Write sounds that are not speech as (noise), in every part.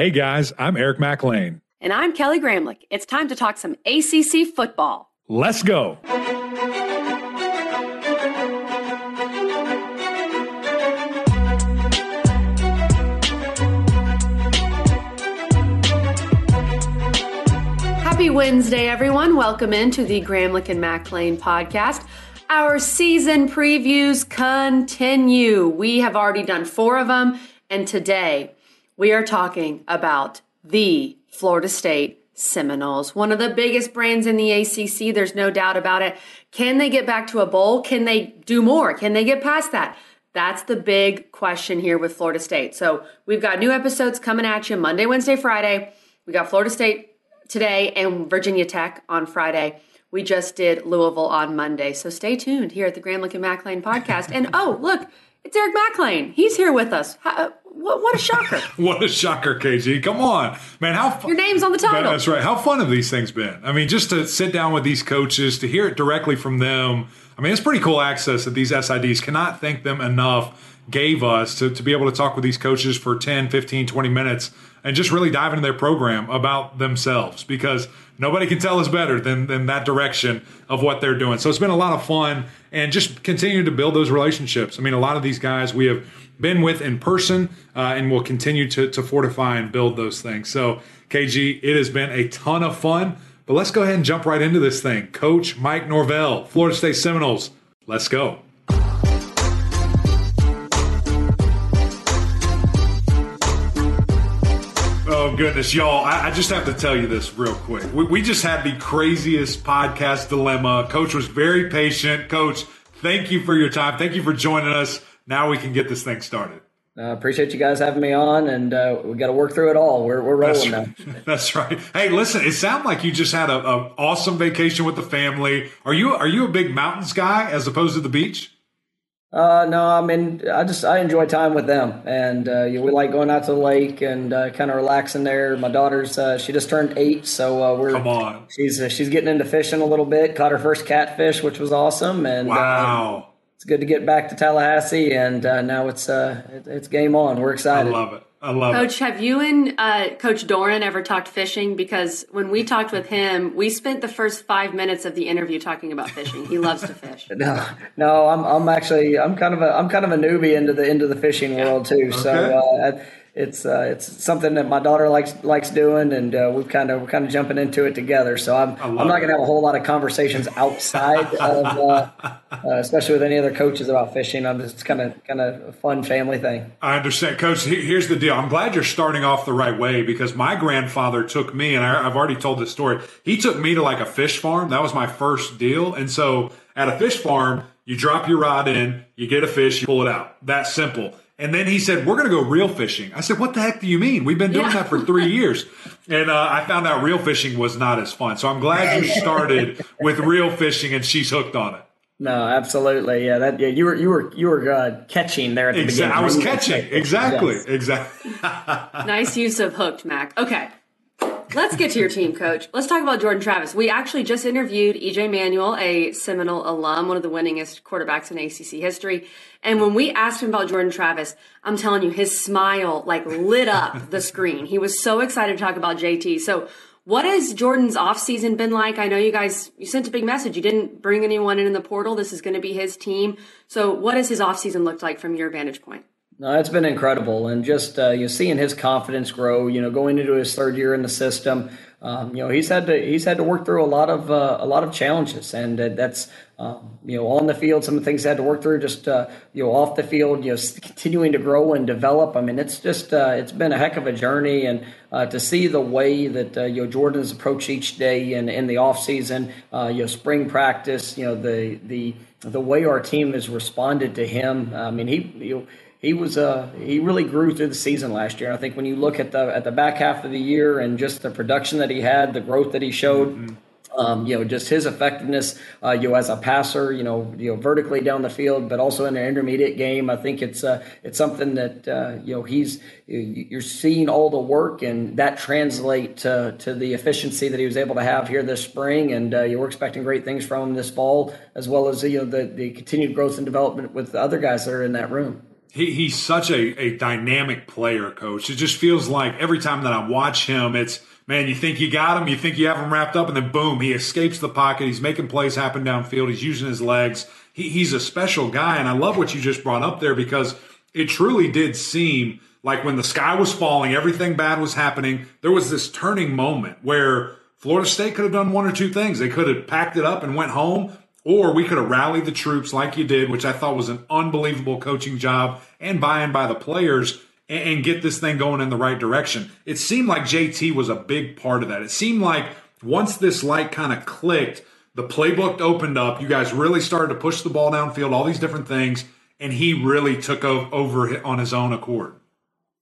Hey guys, I'm Eric McLean. And I'm Kelly Gramlich. It's time to talk some ACC football. Let's go. Happy Wednesday, everyone. Welcome into the Gramlich and McLean podcast. Our season previews continue. We have already done four of them, and today we are talking about the Florida State Seminoles, one of the biggest brands in the ACC. There's no doubt about it. Can they get back to a bowl? Can they do more? Can they get past that? That's the big question here with Florida State. So we've got new episodes coming at you Monday, Wednesday, Friday. We got Florida State today and Virginia Tech on Friday. We just did Louisville on Monday. So stay tuned here at the Gramlich and McLean podcast. And oh, look, it's Eric McLean. He's here with us. How, uh, what, what, a shocker. (laughs) what a shocker, KG. Come on. Man, how Your name's on the title. That's right. How fun have these things been? I mean, just to sit down with these coaches, to hear it directly from them. I mean, it's pretty cool access that these SIDs cannot thank them enough gave us to, to be able to talk with these coaches for 10, 15, 20 minutes and just really dive into their program about themselves because nobody can tell us better than, than that direction of what they're doing. So it's been a lot of fun and just continue to build those relationships. I mean, a lot of these guys we have been with in person uh, and will continue to, to fortify and build those things. So, KG, it has been a ton of fun. But let's go ahead and jump right into this thing. Coach Mike Norvell, Florida State Seminoles. Let's go. Goodness, y'all! I, I, just have to tell you this real quick. We, we, just had the craziest podcast dilemma. Coach was very patient. Coach, thank you for your time. Thank you for joining us. Now we can get this thing started. I uh, appreciate you guys having me on, and uh, we got to work through it all. We're we're rolling That's now. (laughs) That's right. Hey, listen, it sounded like you just had a, a awesome vacation with the family. Are you are you a big mountains guy as opposed to the beach? Uh, no, I mean, I just I enjoy time with them, and uh, you know, we like going out to the lake and uh, kind of relaxing there. My daughter's uh, she just turned eight, so uh, we're come on. She's uh, she's getting into fishing a little bit. Caught her first catfish, which was awesome, and wow, it's good to get back to Tallahassee, and now it's uh it's game on. We're excited. I love it. I love Coach, it. have you and uh, Coach Doeren ever talked fishing? Because when we talked with him, we spent the first five minutes of the interview talking about fishing. He loves to fish. (laughs) no, no, I'm, I'm actually, I'm kind of a, I'm kind of a newbie into the into the fishing world too. Okay. So uh, it's uh, it's something that my daughter likes likes doing, and uh, we've kind of we're kind of jumping into it together. So I'm I'm not going to have a whole lot of conversations outside of, uh, (laughs) uh, especially with any other coaches about fishing. I'm just kind of kind of a fun family thing. I understand, Coach. Here's the deal. I'm glad you're starting off the right way because my grandfather took me, and I, I've already told this story. He took me to like a fish farm. That was my first deal, and so at a fish farm. You drop your rod in, you get a fish, you pull it out. That simple. And then he said, "We're going to go reel fishing." I said, "What the heck do you mean? We've been doing yeah. that for three (laughs) years." And uh, I found out reel fishing was not as fun. So I'm glad you started (laughs) with reel fishing, and she's hooked on it. No, absolutely, yeah. That yeah, you were you were you were uh, catching there at the beginning. I was catching exactly, yes. exactly. (laughs) nice use of hooked, Mac. Okay, Let's get to your team, coach. Let's talk about Jordan Travis. We actually just interviewed EJ Manuel, a Seminole alum, one of the winningest quarterbacks in ACC history. And when we asked him about Jordan Travis, I'm telling you, his smile like lit up the (laughs) screen. He was so excited to talk about JT. So, what has Jordan's offseason been like? I know you guys you sent a big message. You didn't bring anyone in in the portal. This is going to be his team. So, what has his offseason looked like from your vantage point? No, it's been incredible, and just uh, you seeing his confidence grow. You know, going into his third year in the system, um, you know he's had to he's had to work through a lot of uh, a lot of challenges, and uh, that's um, you know on the field some of the things he had to work through. Just uh, you know off the field, you know continuing to grow and develop. I mean, it's just uh, it's been a heck of a journey, and uh, to see the way that you know Jordan's approached each day and in the off season, you know spring practice, you know the the the way our team has responded to him. I mean, he you know, he was uh, he really grew through the season last year. I think when you look at the at the back half of the year and just the production that he had, the growth that he showed. Mm-hmm. Um, you know, just his effectiveness, uh, you know, as a passer, you know, you know, vertically down the field, but also in the intermediate game. I think it's uh, it's something that uh, you know he's you're seeing all the work, and that translate to, to the efficiency that he was able to have here this spring. And uh, you were expecting great things from him this fall, as well as you know the the continued growth and development with the other guys that are in that room. He, he's such a, a dynamic player, coach. It just feels like every time that I watch him, it's man, you think you got him, you think you have him wrapped up, and then boom, he escapes the pocket. He's making plays happen downfield. He's using his legs. He, he's a special guy, and I love what you just brought up there because it truly did seem like when the sky was falling, everything bad was happening. There was this turning moment where Florida State could have done one or two things. They could have packed it up and went home, or we could have rallied the troops like you did, which I thought was an unbelievable coaching job and buy-in by the players and, get this thing going in the right direction. It seemed like JT was a big part of that. It seemed like once this light kind of clicked, the playbook opened up. You guys really started to push the ball downfield, all these different things, and he really took over on his own accord.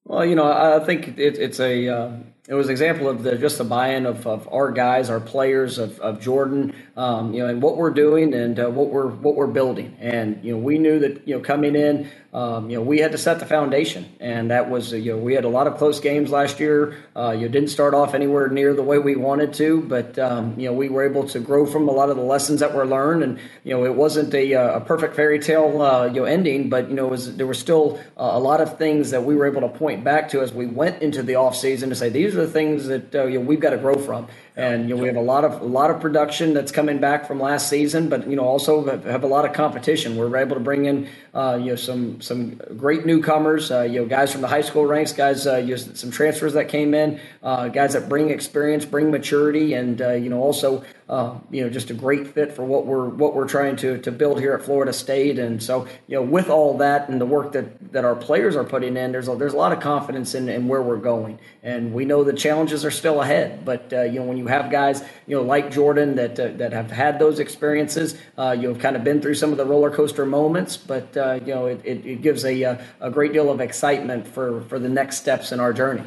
Well, you know, I think it, it's a uh, it was an example of the, just the buy-in of, of our guys, our players, of, of Jordan, um, you know, and what we're doing and uh, what we're what we're building. And you know, we knew that you know coming in, um, you know, we had to set the foundation, and that was you know we had a lot of close games last year. Uh, you didn't start off anywhere near the way we wanted to, but um, you know we were able to grow from a lot of the lessons that were learned, and you know it wasn't a, uh, a perfect fairy tale uh, you know ending, but you know was, there were still uh, a lot of things that we were able to point back to as we went into the off season to say these are the things that uh, you know, we've got to grow from. And you know, we have a lot of a lot of production that's coming back from last season, but you know also have a lot of competition. We're able to bring in uh, you know some some great newcomers, uh, you know guys from the high school ranks, guys uh, you know, some transfers that came in, uh, guys that bring experience, bring maturity, and uh, you know also uh, you know just a great fit for what we're what we're trying to to build here at Florida State. And so you know with all that and the work that that our players are putting in, there's a, there's a lot of confidence in, in where we're going, and we know the challenges are still ahead. But you know when you have guys, you know, like Jordan that uh, that have had those experiences. Uh, you've kind of been through some of the roller coaster moments, but uh, you know, it, it, it gives a uh, a great deal of excitement for for the next steps in our journey.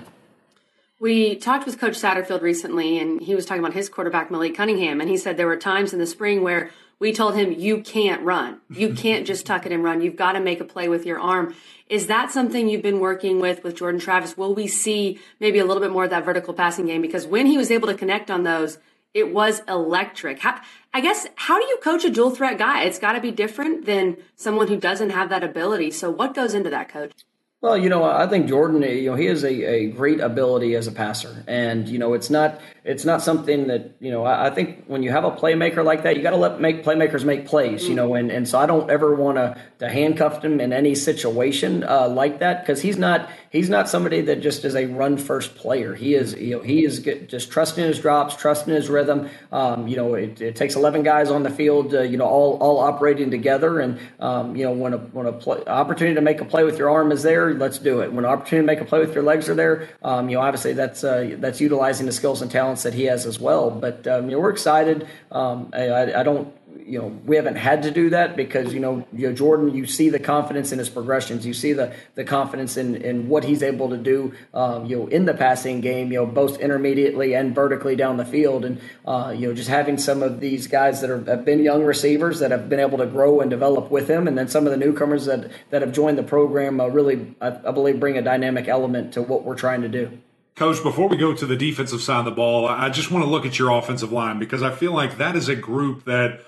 We talked with Coach Satterfield recently, and he was talking about his quarterback Malik Cunningham, and he said there were times in the spring where we told him you can't run, you (laughs) can't just tuck it and run. You've got to make a play with your arm. Is that something you've been working with with Jordan Travis? Will we see maybe a little bit more of that vertical passing game? Because when he was able to connect on those, it was electric. How, I guess, how do you coach a dual threat guy? It's got to be different than someone who doesn't have that ability. So, what goes into that, coach? Well, you know, I think Jordan, you know, he has a, a great ability as a passer, and you know, it's not it's not something that you know. I, I think when you have a playmaker like that, you got to let make playmakers make plays, you know, and, and so I don't ever want to to handcuff him in any situation uh, like that because he's not he's not somebody that just is a run first player. He is you know he is just trusting his drops, trusting his rhythm. Um, you know, it, it, takes eleven guys on the field, uh, you know, all all operating together, and um, you know when a when a play, opportunity to make a play with your arm is there let's do it. When an opportunity to make a play with your legs are there, um, you know, obviously that's uh, that's utilizing the skills and talents that he has as well. But um, you know, we're excited. Um, I, I, don't you know we haven't had to do that because you know you know Jordan you see the confidence in his progressions you see the the confidence in in what he's able to do um, you know in the passing game you know both intermediately and vertically down the field and uh, you know just having some of these guys that are, have been young receivers that have been able to grow and develop with him and then some of the newcomers that that have joined the program uh, really I, I believe bring a dynamic element to what we're trying to do. Coach, before we go to the defensive side of the ball, I just want to look at your offensive line because I feel like that is a group that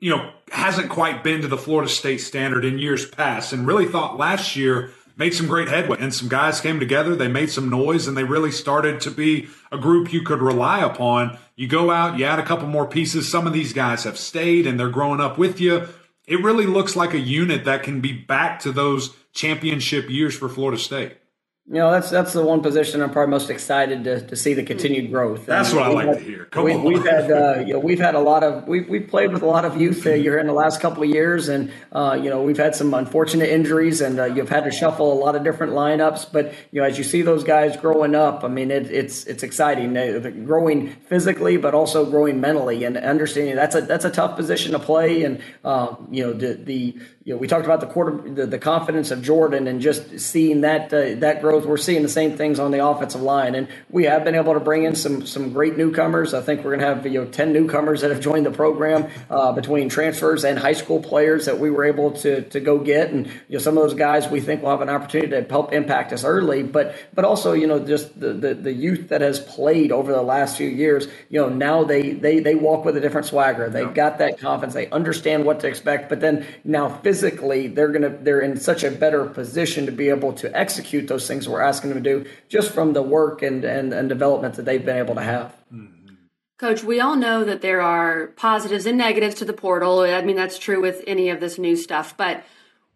you know, hasn't quite been to the Florida State standard in years past and really thought last year made some great headway and some guys came together. They made some noise and they really started to be a group you could rely upon. You go out, you add a couple more pieces. Some of these guys have stayed and they're growing up with you. It really looks like a unit that can be back to those championship years for Florida State. You know, that's that's the one position I'm probably most excited to, to see the continued growth. That's what I like had, to hear. Come we, on. We've had uh, you know, we've had a lot of we've we've played with a lot of youth uh, here in the last couple of years, and uh, you know we've had some unfortunate injuries, and uh, you've had to shuffle a lot of different lineups. But you know, as you see those guys growing up, I mean, it, it's it's exciting. They're growing physically, but also growing mentally, and understanding that's a that's a tough position to play. And um, you know the the you know, we talked about the quarter, the, the confidence of Jordan, and just seeing that uh, that growth. We're seeing the same things on the offensive line, and we have been able to bring in some some great newcomers. I think we're going to have you know ten newcomers that have joined the program uh, between transfers and high school players that we were able to to go get, and you know some of those guys we think will have an opportunity to help impact us early, but but also you know just the the, the youth that has played over the last few years. You know now they they they walk with a different swagger. They've got that confidence. They understand what to expect, but then now physically physically they're gonna they're in such a better position to be able to execute those things we're asking them to do just from the work and and, and development that they've been able to have. Mm-hmm. Coach, we all know that there are positives and negatives to the portal. I mean, that's true with any of this new stuff. But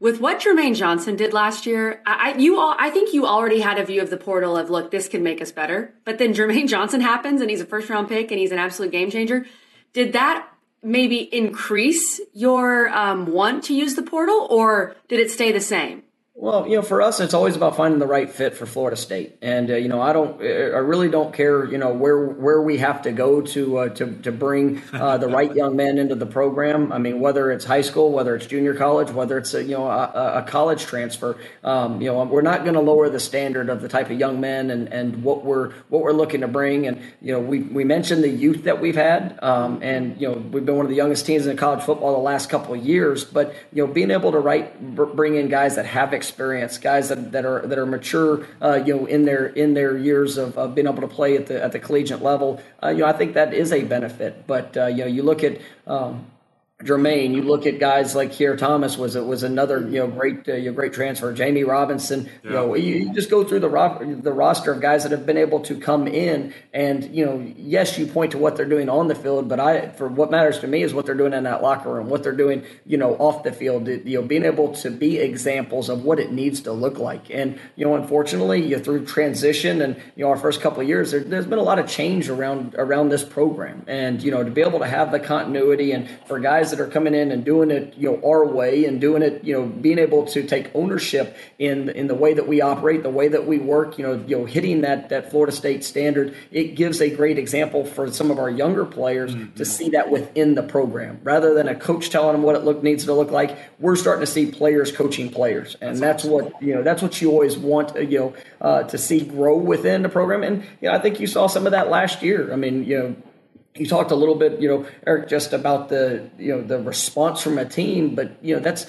with what Jermaine Johnson did last year, I, you all, I think you already had a view of the portal of, look, this can make us better. But then Jermaine Johnson happens and he's a first round pick and he's an absolute game changer. Did that maybe increase your um, want to use the portal or did it stay the same? Well, you know, for us, it's always about finding the right fit for Florida State, and uh, you know, I don't, I really don't care, you know, where where we have to go to uh, to to bring uh, the right (laughs) young men into the program. I mean, whether it's high school, whether it's junior college, whether it's a you know a, a college transfer, um, you know, we're not going to lower the standard of the type of young men and and what we're what we're looking to bring. And you know, we we mentioned the youth that we've had, um, and you know, we've been one of the youngest teams in college football the last couple of years. But you know, being able to right bring in guys that have experience, guys that, that are that are mature, uh, you know, in their in their years of, of being able to play at the at the collegiate level. Uh, you know, I think that is a benefit. But uh, you know, you look at um, Jermaine. You look at guys like Keir Thomas was it was another you know great uh, great transfer. Jammie Robinson. Yeah. You know you, you, just go through the ro- the roster of guys that have been able to come in and you know yes you point to what they're doing on the field, but I for what matters to me is what they're doing in that locker room, what they're doing you know off the field. You know being able to be examples of what it needs to look like. And you know unfortunately you through transition and you know our first couple of years there, there's been a lot of change around around this program, and you know to be able to have the continuity and for guys that are coming in and doing it, you know, our way and doing it, you know, being able to take ownership in in the way that we operate, the way that we work, you know, you know, hitting that that Florida State standard, it gives a great example for some of our younger players mm-hmm. to see that within the program, rather than a coach telling them what it look needs to look like. We're starting to see players coaching players, and that's, that's what you know. That's what you always want, you know, uh, to see grow within the program. And you know, I think you saw some of that last year. I mean, you know you talked a little bit, you know, Eric, just about the you know the response from a team, but you know that's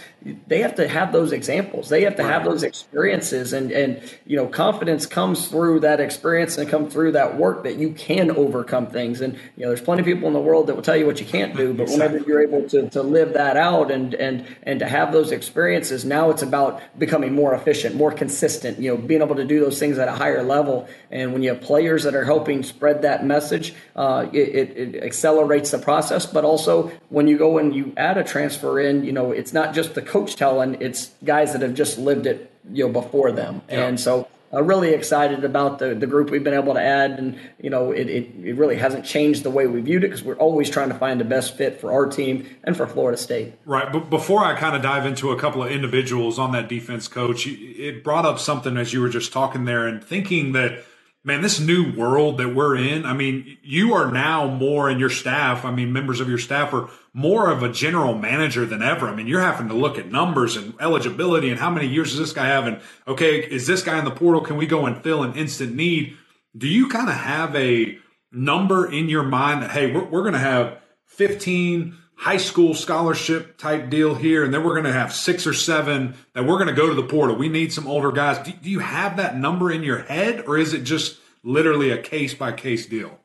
they have to have those examples. They have to have those experiences, and and you know confidence comes through that experience and come through that work that you can overcome things. And you know, there's plenty of people in the world that will tell you what you can't do, but exactly. whenever you're able to to live that out and and and to have those experiences, now it's about becoming more efficient, more consistent. You know, being able to do those things at a higher level. And when you have players that are helping spread that message, uh, it, it it, accelerates the process. But also, when you go and you add a transfer in, you know, it's not just the coach telling; it's guys that have just lived it, you know, before them. Yeah. And so, uh, really excited about the, the group we've been able to add. And, you know, it, it, it really hasn't changed the way we viewed it because we're always trying to find the best fit for our team and for Florida State. Right. But before I kind of dive into a couple of individuals on that defense, coach, it brought up something as you were just talking there and thinking that man, this new world that we're in, I mean, you are now more in your staff. I mean, members of your staff are more of a general manager than ever. I mean, you're having to look at numbers and eligibility and how many years does this guy have? And okay, is this guy in the portal? Can we go and fill an instant need? Do you kind of have a number in your mind that, hey, we're, we're going to have 15 high school scholarship type deal here, and then we're going to have six or seven that we're going to go to the portal. We need some older guys. Do, do you have that number in your head, or is it just literally a case by case deal?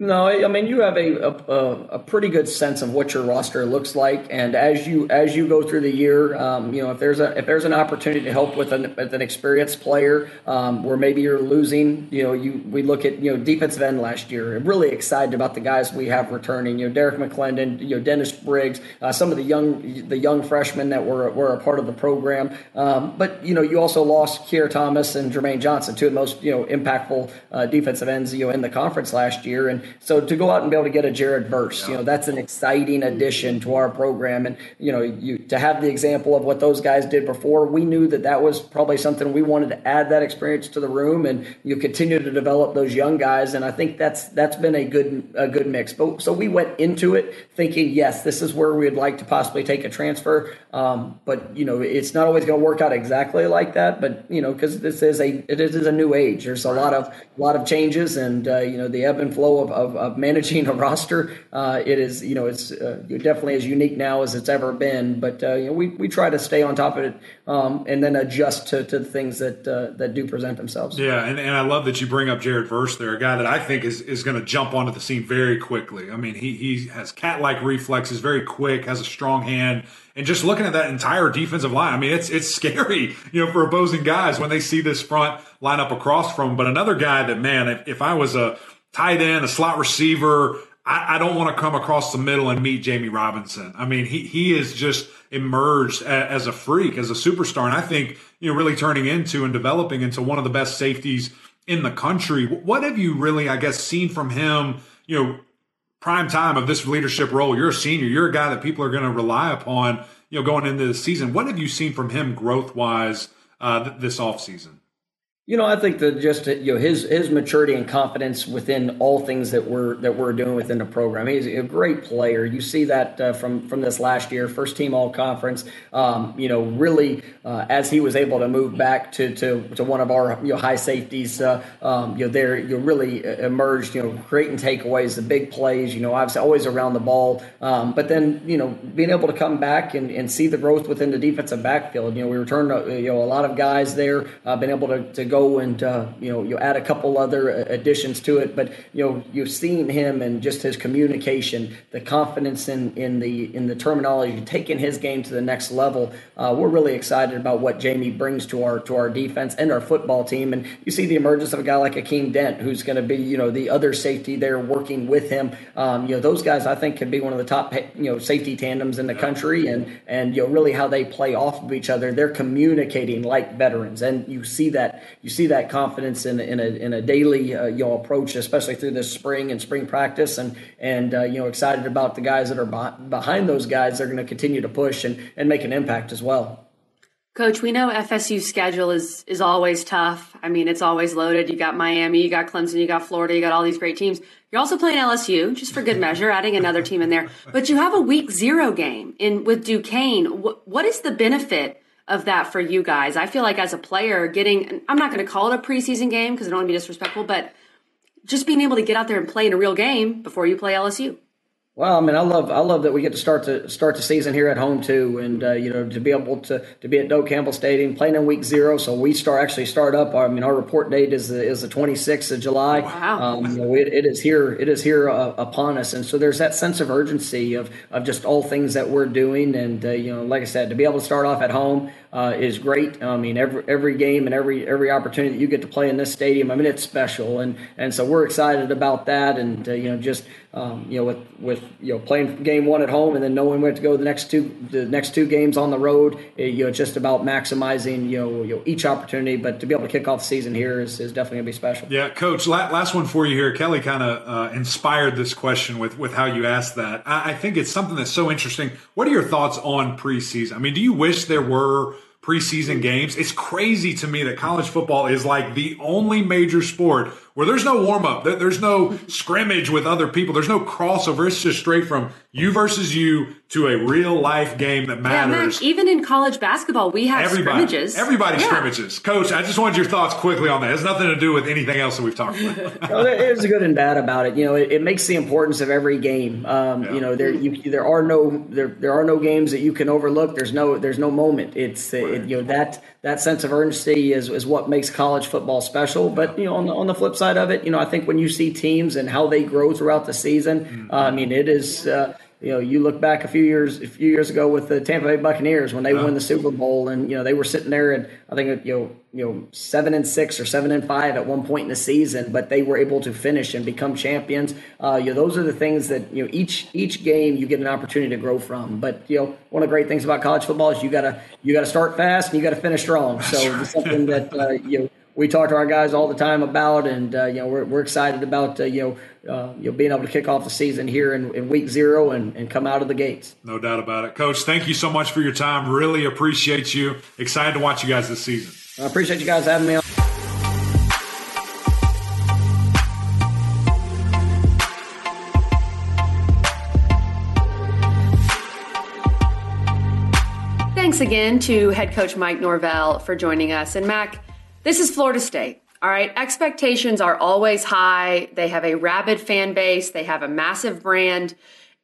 No, I mean you have a, a, a pretty good sense of what your roster looks like, and as you as you go through the year, um, you know if there's a if there's an opportunity to help with an, with an experienced player, um, where maybe you're losing, you know, you we look at you know defensive end last year. I'm really excited about the guys we have returning. You know, Derrick McLendon, you know Dennis Briggs, uh, some of the young the young freshmen that were were a part of the program. Um, but you know, you also lost Keir Thomas and Jermaine Johnson, two of the most you know impactful uh, defensive ends you know in the conference last year, and so to go out and be able to get a Jared Verse, yeah. you know, that's an exciting addition to our program. And, you know, you to have the example of what those guys did before, we knew that that was probably something we wanted to add that experience to the room and you continue to develop those young guys. And I think that's, that's been a good, a good mix. But so we went into it thinking, yes, this is where we'd like to possibly take a transfer. Um, but, you know, it's not always going to work out exactly like that, but, you know, because this is a, it is a new age. There's a lot of, a lot of changes and, uh, you know, the ebb and flow of of, of managing a roster. Uh, it is, you know, it's uh, definitely as unique now as it's ever been. But uh, you know, we, we try to stay on top of it um, and then adjust to, to the things that uh, that do present themselves. Yeah, and, and I love that you bring up Jared Verse there, a guy that I think is, is going to jump onto the scene very quickly. I mean, he he has cat like reflexes, very quick, has a strong hand and just looking at that entire defensive line, I mean, it's it's (laughs) scary, you know, for opposing guys when they see this front line up across from. But another guy that, man, if, if I was a tight end, a slot receiver, I, I don't want to come across the middle and meet Jammie Robinson. I mean, he he is just emerged as, as a freak, as a superstar, and I think you know really turning into and developing into one of the best safeties in the country. What have you really, I guess, seen from him? You know, prime time of this leadership role. You're a senior. You're a guy that people are going to rely upon, you know, going into the season. What have you seen from him growth wise uh, this offseason? You know, I think that just you know his his maturity and confidence within all things that we're that we're doing within the program. He's a great player. You see that uh, from from this last year, first team all conference. Um, you know, really uh, as he was able to move back to to, to one of our you know high safeties. Uh, um, you know, there you really emerged. You know, creating takeaways, the big plays. You know, obviously always around the ball. Um, but then you know being able to come back and, and see the growth within the defensive backfield. You know, we returned uh, you know a lot of guys there. Uh, been able to, to and uh, you know you add a couple other additions to it, but you know you've seen him and just his communication, the confidence in in the in the terminology, taking his game to the next level. Uh, we're really excited about what Jamie brings to our to our defense and our football team, and you see the emergence of a guy like Akeem Dent, who's going to be you know the other safety there working with him. Um, you know those guys I think could be one of the top you know safety tandems in the country, and and you know really how they play off of each other. They're communicating like veterans, and you see that you see that confidence in, in, a, in a daily uh, know approach, especially through this spring and spring practice, and and uh, you know excited about the guys that are behind those guys. They're going to continue to push and, and make an impact as well. Coach, we know FSU's schedule is is always tough. I mean, it's always loaded. You got Miami, you got Clemson, you got Florida, you got all these great teams. You're also playing LSU, just for good measure, adding another team in there. But you have a week zero game in with Duquesne. what, what is the benefit of that for you guys? I feel like as a player, getting I'm not going to call it a preseason game because I don't want to be disrespectful, but just being able to get out there and play in a real game before you play LSU. Well, I mean, I love I love that we get to start to start the season here at home too, and uh, you know to be able to to be at Doak Campbell Stadium playing in week zero. So we start actually start up. I mean, our report date is the, is the 26th of July. Wow, um, you know, it, it is here it is here uh, upon us, and so there's that sense of urgency of of just all things that we're doing, and uh, you know, like I said, to be able to start off at home uh, is great. I mean, every every game and every every opportunity that you get to play in this stadium, I mean, it's special, and and so we're excited about that, and uh, you know, just um, you know, with with you know playing game one at home and then knowing where to go the next two the next two games on the road, it, you know, just about maximizing you know, you know each opportunity. But to be able to kick off the season here is, is definitely gonna be special. Yeah, Coach. Last one for you here. Kelly kind of uh, inspired this question with with how you asked that. I, I think it's something that's so interesting. What are your thoughts on preseason? I mean, do you wish there were preseason games. It's crazy to me that college football is like the only major sport where there's no warm up, there's no scrimmage with other people, there's no crossover. It's just straight from you versus you to a real life game that matters. Yeah, even in college basketball, we have everybody, scrimmages. Everybody yeah. scrimmages. Coach, I just wanted your thoughts quickly on that. It has nothing to do with anything else that we've talked about. (laughs) (laughs) well, there's good and bad about it. You know, it, it makes the importance of every game. Um, yeah. You know, there you, there are no there there are no games that you can overlook. There's no there's no moment. It's right. it, you know that that sense of urgency is, is what makes college football special. But you know, on the on the flip side of it, you know, I think when you see teams and how they grow throughout the season, mm-hmm. uh, I mean, it is. Uh, you know, you look back a few years a few years ago with the Tampa Bay Buccaneers when they won the Super Bowl, and you know they were sitting there and I think you know you know seven and six or seven and five at one point in the season, but they were able to finish and become champions. Uh, you know, those are the things that you know each each game you get an opportunity to grow from. But you know, one of the great things about college football is you gotta you gotta start fast and you gotta finish strong. So it's something that uh, you know we talk to our guys all the time about, and uh, you know we're, we're excited about uh, you know uh, you know being able to kick off the season here in, in week zero and, and come out of the gates. No doubt about it, Coach. Thank you so much for your time. Really appreciate you. Excited to watch you guys this season. I appreciate you guys having me on. Thanks again to head coach Mike Norvell for joining us. And Mac, this is Florida State. All right, expectations are always high. They have a rabid fan base, they have a massive brand.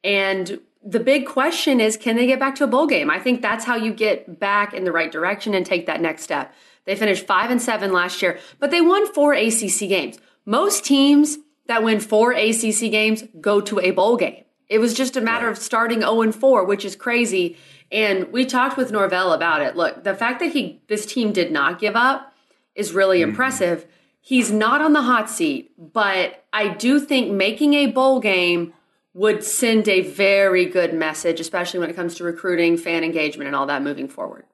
And the big question is can they get back to a bowl game? I think that's how you get back in the right direction and take that next step. They finished 5 and 7 last year, but they won 4 ACC games. Most teams that win 4 ACC games go to a bowl game. It was just a matter of starting 0 and 4, which is crazy. And we talked with Norvell about it. Look, the fact that he this team did not give up is really mm-hmm. impressive. He's not on the hot seat, but I do think making a bowl game would send a very good message, especially when it comes to recruiting, fan engagement, and all that moving forward.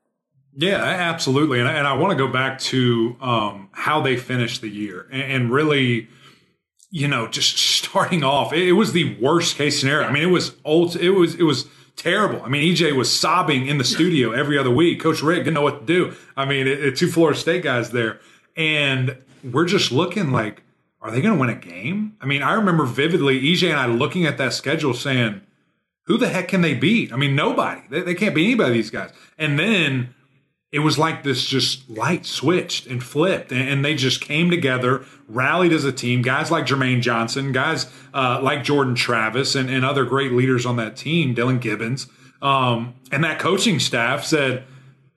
Yeah, absolutely. And I, and I want to go back to um, how they finished the year and, and, really, you know, just (laughs) starting off, it, it was the worst case scenario. Yeah. I mean, it was old. It was it was terrible. I mean, EJ was sobbing in the studio every other week. Coach Richt didn't know what to do. I mean, it, it, two Florida State guys there, and we're just looking like are they going to win a game? I mean, I remember vividly EJ and I looking at that schedule saying, who the heck can they beat? I mean, nobody. They, they can't beat anybody, these guys. And then it was like this just light switched and flipped, and, they just came together, rallied as a team. Guys like Jermaine Johnson, guys uh, like Jordan Travis, and, and other great leaders on that team, Dillan Gibbons. Um, and that coaching staff said,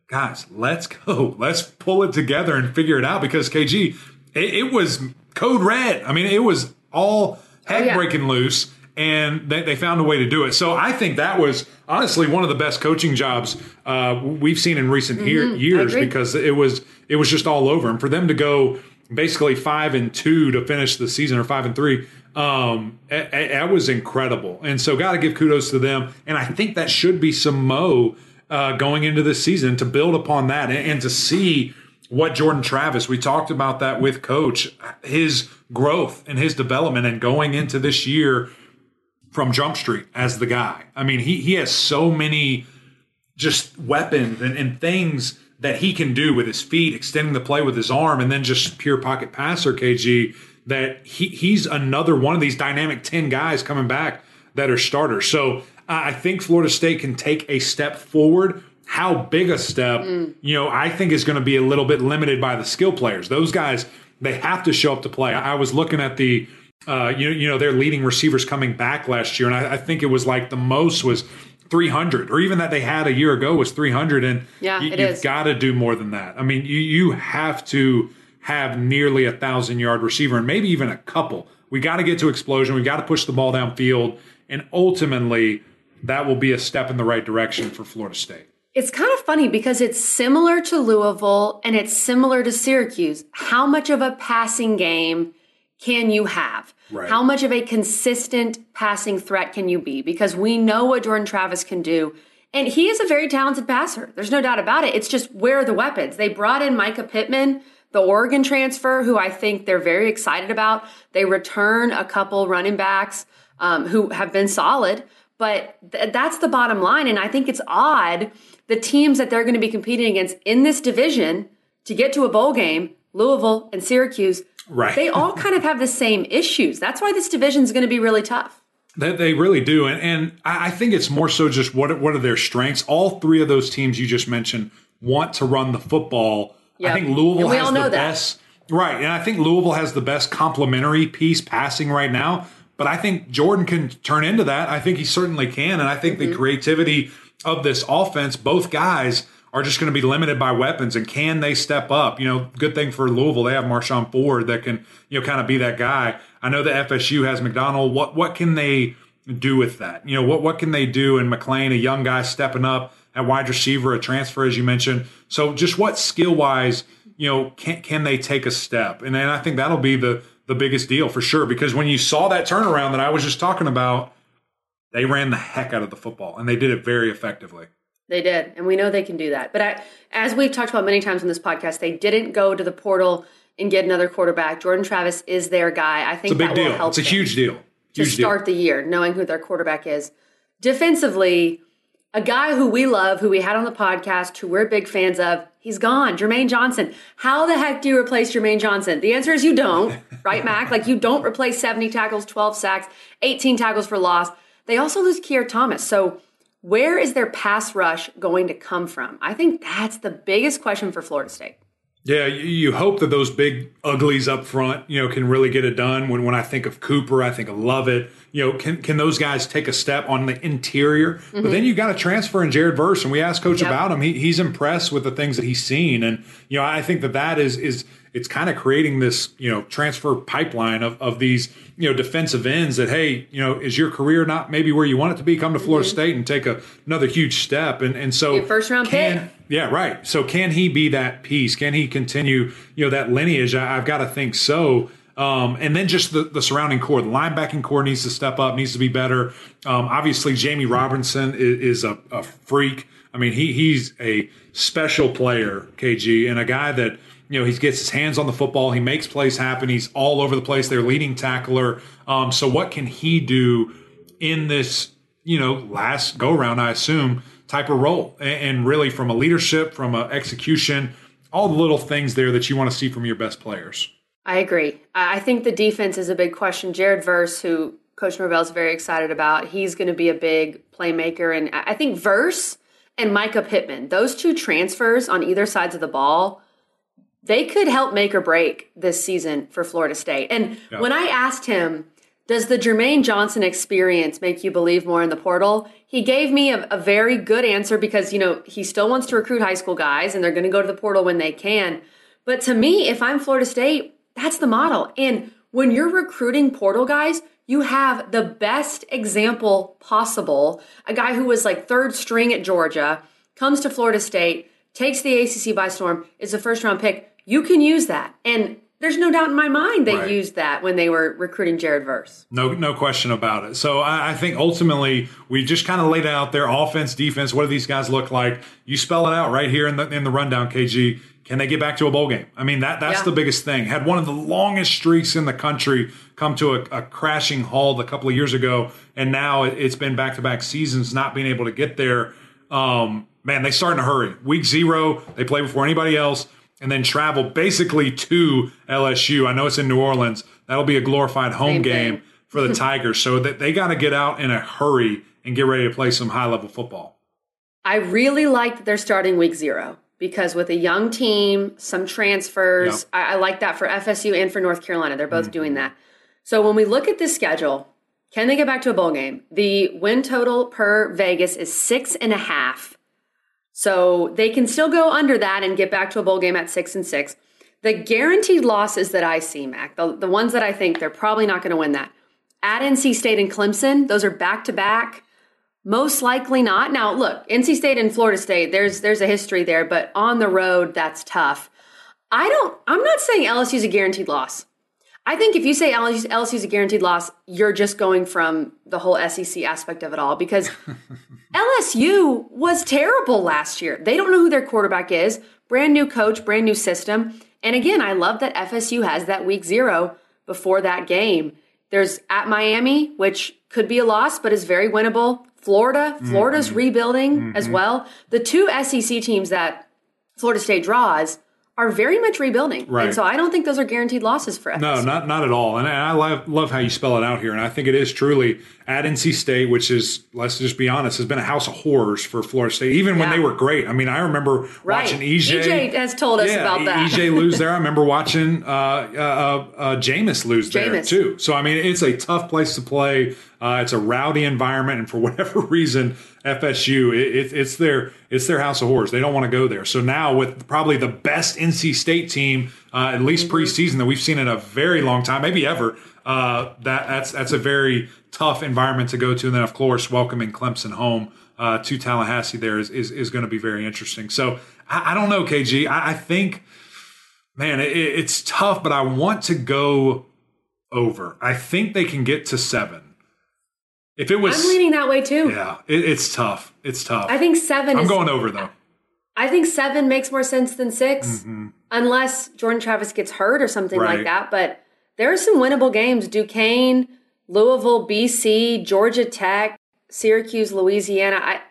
guys, let's go. Let's pull it together and figure it out because KG, it, it was code red. I mean, it was all heck oh, yeah. breaking loose, and they, they, found a way to do it. So I think that was honestly one of the best coaching jobs uh, we've seen in recent mm-hmm. years because it was it was just all over. And for them to go basically five and two to finish the season, or five and three, um, that was incredible. And so, got to give kudos to them. And I think that should be some mo. Uh, going into this season to build upon that and, and to see what Jordan Travis, we talked about that with coach, his growth and his development and going into this year from Jump Street as the guy. I mean, he, he has so many just weapons and, and things that he can do with his feet, extending the play with his arm, and then just pure pocket passer, KG, that he, he's another one of these dynamic 10 guys coming back that are starters. So I think Florida State can take a step forward how big a step, mm. you know, I think is going to be a little bit limited by the skill players. Those guys, they have to show up to play. I was looking at the, uh, you, you know, their leading receivers coming back last year, and I, I think it was like the most was 300, or even that they had a year ago was 300. And yeah, you, have got to do more than that. I mean, you, you have to have nearly a thousand yard receiver and maybe even a couple. We got to get to explosion. We got to push the ball downfield. And ultimately, that will be a step in the right direction for Florida State. It's kind of funny because it's similar to Louisville and it's similar to Syracuse. How much of a passing game can you have? Right. How much of a consistent passing threat can you be? Because we know what Jordan Travis can do. And he is a very talented passer. There's no doubt about it. It's just where are the weapons? They brought in Mycah Pittman, the Oregon transfer, who I think they're very excited about. They return a couple running backs um, who have been solid. But th- that's the bottom line. And I think it's odd the teams that they're going to be competing against in this division to get to a bowl game, Louisville and Syracuse, right. they all kind of have the same issues. That's why this division is going to be really tough. That they really do, and and I think it's more so just what what are their strengths. All three of those teams you just mentioned want to run the football. Yep. I think Louisville has the that. best, right? And I think Louisville has the best complementary piece passing right now. But I think Jordan can turn into that. I think he certainly can, and I think mm-hmm. the creativity of this offense, both guys are just going to be limited by weapons and can they step up? You know, good thing for Louisville, they have Marshon Ford that can, you know, kind of be that guy. I know the FSU has McDonald. What what can they do with that? You know, what what can they do? And McClain, a young guy stepping up at wide receiver, a transfer as you mentioned. So just what skill wise, you know, can can they take a step? And then I think that'll be the the biggest deal for sure. Because when you saw that turnaround that I was just talking about, they ran the heck out of the football and they did it very effectively. They did, and we know they can do that. But I, as we've talked about many times on this podcast, they didn't go to the portal and get another quarterback. Jordan Travis is their guy. I think it's a big deal. It's a huge deal. Huge to start deal. the year, knowing who their quarterback is. Defensively, a guy who we love, who we had on the podcast, who we're big fans of, he's gone. Jermaine Johnson. How the heck do you replace Jermaine Johnson? The answer is you don't, (laughs) right, Mac? Like you don't replace 70 tackles, 12 sacks, 18 tackles for loss. They also lose Keir Thomas. So, where is their pass rush going to come from? I think that's the biggest question for Florida State. Yeah, you hope that those big uglies up front, you know, can really get it done. When when I think of Cooper, I think of Lovett. You know, can can those guys take a step on the interior? Mm-hmm. But then you got a transfer in Jared Verse, and we asked Coach yep. about him. He, he's impressed with the things that he's seen, and you know, I think that that is is it's kind of creating this you know transfer pipeline of of these you know defensive ends that hey you know is your career not maybe where you want it to be? Come to Florida mm-hmm. State and take a, another huge step, and and so first round can, pick yeah, right. So can he be that piece? Can he continue, you know, that lineage? I, have got to think so. Um, and then just the, the surrounding core, the linebacking core needs to step up, needs to be better. Um, obviously, Jammie Robinson is, is a, a, freak. I mean, he he's a special player, KG, and a guy that you know he gets his hands on the football. He makes plays happen. He's all over the place. They're leading tackler. Um, so what can he do in this you know last go round? I assume type of role. And really, from a leadership, from a execution, all the little things there that you want to see from your best players. I agree. I think the defense is a big question. Jared Verse, who Coach Norvell is very excited about, he's going to be a big playmaker. And I think Verse and Mycah Pittman, those two transfers on either sides of the ball, they could help make or break this season for Florida State. And yeah. when I asked him, does the Jermaine Johnson experience make you believe more in the portal? He gave me a, a, very good answer because, you know, he still wants to recruit high school guys and they're going to go to the portal when they can. But to me, if I'm Florida State, that's the model. And when you're recruiting portal guys, you have the best example possible. A guy who was like third string at Georgia comes to Florida State, takes the ACC by storm, is a first round pick. You can use that. And there's no doubt in my mind they right. used that when they were recruiting Jared Verse. No, no question about it. So I, I think ultimately we just kind of laid it out there offense, defense. What do these guys look like? You spell it out right here in the in the rundown, KG. Can they get back to a bowl game? I mean, that that's yeah. the biggest thing. Had one of the longest streaks in the country come to a, a crashing halt a couple of years ago, and now it, has been back to back seasons not being able to get there. Um, man, they start in a hurry. Week zero, they play before anybody else and then travel basically to LSU. I know it's in New Orleans. That'll be a glorified home Same game thing. for the (laughs) Tigers. So that they got to get out in a hurry and get ready to play some high level football. I really like that they're starting week zero because with a young team, some transfers. I, I, like that for FSU and for North Carolina. They're both mm-hmm. doing that. So when we look at this schedule, can they get back to a bowl game? The win total per Vegas is six and a half. So they can still go under that and get back to a bowl game at six and six. The guaranteed losses that I see, Mac, the, the ones that I think they're probably not going to win that. At NC State and Clemson, those are back to back. Most likely not. Now, look, NC State and Florida State, there's there's a history there, but on the road, that's tough. I don't. I'm not saying LSU's a guaranteed loss. I think if you say LSU, LSU's a guaranteed loss, you're just going from the whole SEC aspect of it all because (laughs) LSU was terrible last year. They don't know who their quarterback is. Brand new coach, brand new system. And again, I love that FSU has that week zero before that game. There's at Miami, which could be a loss, but is very winnable. Florida, Florida's mm-hmm. rebuilding mm-hmm. as well. The two SEC teams that Florida State draws are very much rebuilding. Right. And so I don't think those are guaranteed losses for us. No, not not at all. And I love love how you spell it out here. And I think it is truly at NC State, which is let's just be honest, has been a house of horrors for Florida State, even yeah. when they were great. I mean, I remember right. watching EJ. EJ has told us yeah, about that. EJ lose there. I remember watching uh, uh, uh, Jameis lose Jameis. there too. So I mean, it's a tough place to play. Uh, it's a rowdy environment, and for whatever (laughs) reason, FSU it, it, it's their it's their house of horrors. They don't want to go there. So now with probably the best NC State team, uh, at least mm-hmm. preseason that we've seen in a very long time, maybe ever. Uh, that that's that's a very tough environment to go to. And then of course, welcoming Clemson home uh, to Tallahassee there is is, is going to be very interesting. So I, I don't know, KG. I, I think, man, it, it's tough, but I want to go over. I think they can get to seven. If it was, I'm leaning that way too. Yeah, it, it's tough. It's tough. I think 7 I'm is, going over though. I think seven makes more sense than 6 mm-hmm. unless Jordan Travis gets hurt or something right. like that. But there are some winnable games: Duquesne, Louisville, BC, Georgia Tech, Syracuse, Louisiana. I,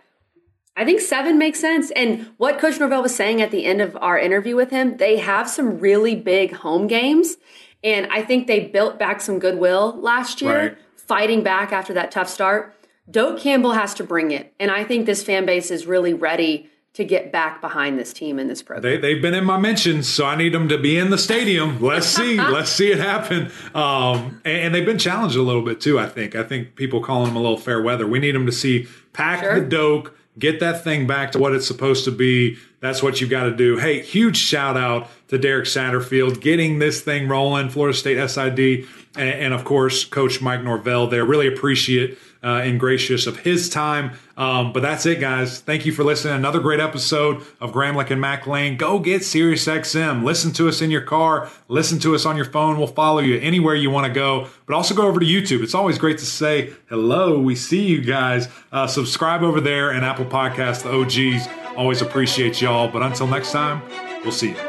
I think seven makes sense. And what Coach Norvell was saying at the end of our interview with him, they have some really big home games. And I think they built back some goodwill last year. Right fighting back after that tough start. Doak Campbell has to bring it. And I think this fan base is really ready to get back behind this team in this program. They, they've been in my mentions, so I need them to be in the stadium. Let's (laughs) see. Let's see it happen. Um, and, and, they've been challenged a little bit too, I think. I think people calling them a little fair weather. We need them to see pack sure. the Doak, get that thing back to what it's supposed to be. That's what you've got to do. Hey, huge shout out to Derek Satterfield getting this thing rolling, Florida State SID, and, and of course, Coach Mike Norvell there. Really appreciate uh, and gracious of his time. Um, but that's it, guys. Thank you for listening. Another great episode of Gramlich and McLean. Go get SiriusXM. Listen to us in your car. Listen to us on your phone. We'll follow you anywhere you want to go. But also go over to YouTube. It's always great to say hello. We see you guys. Uh, subscribe over there and Apple Podcasts, the OGs. Always appreciate y'all. But until next time, we'll see you.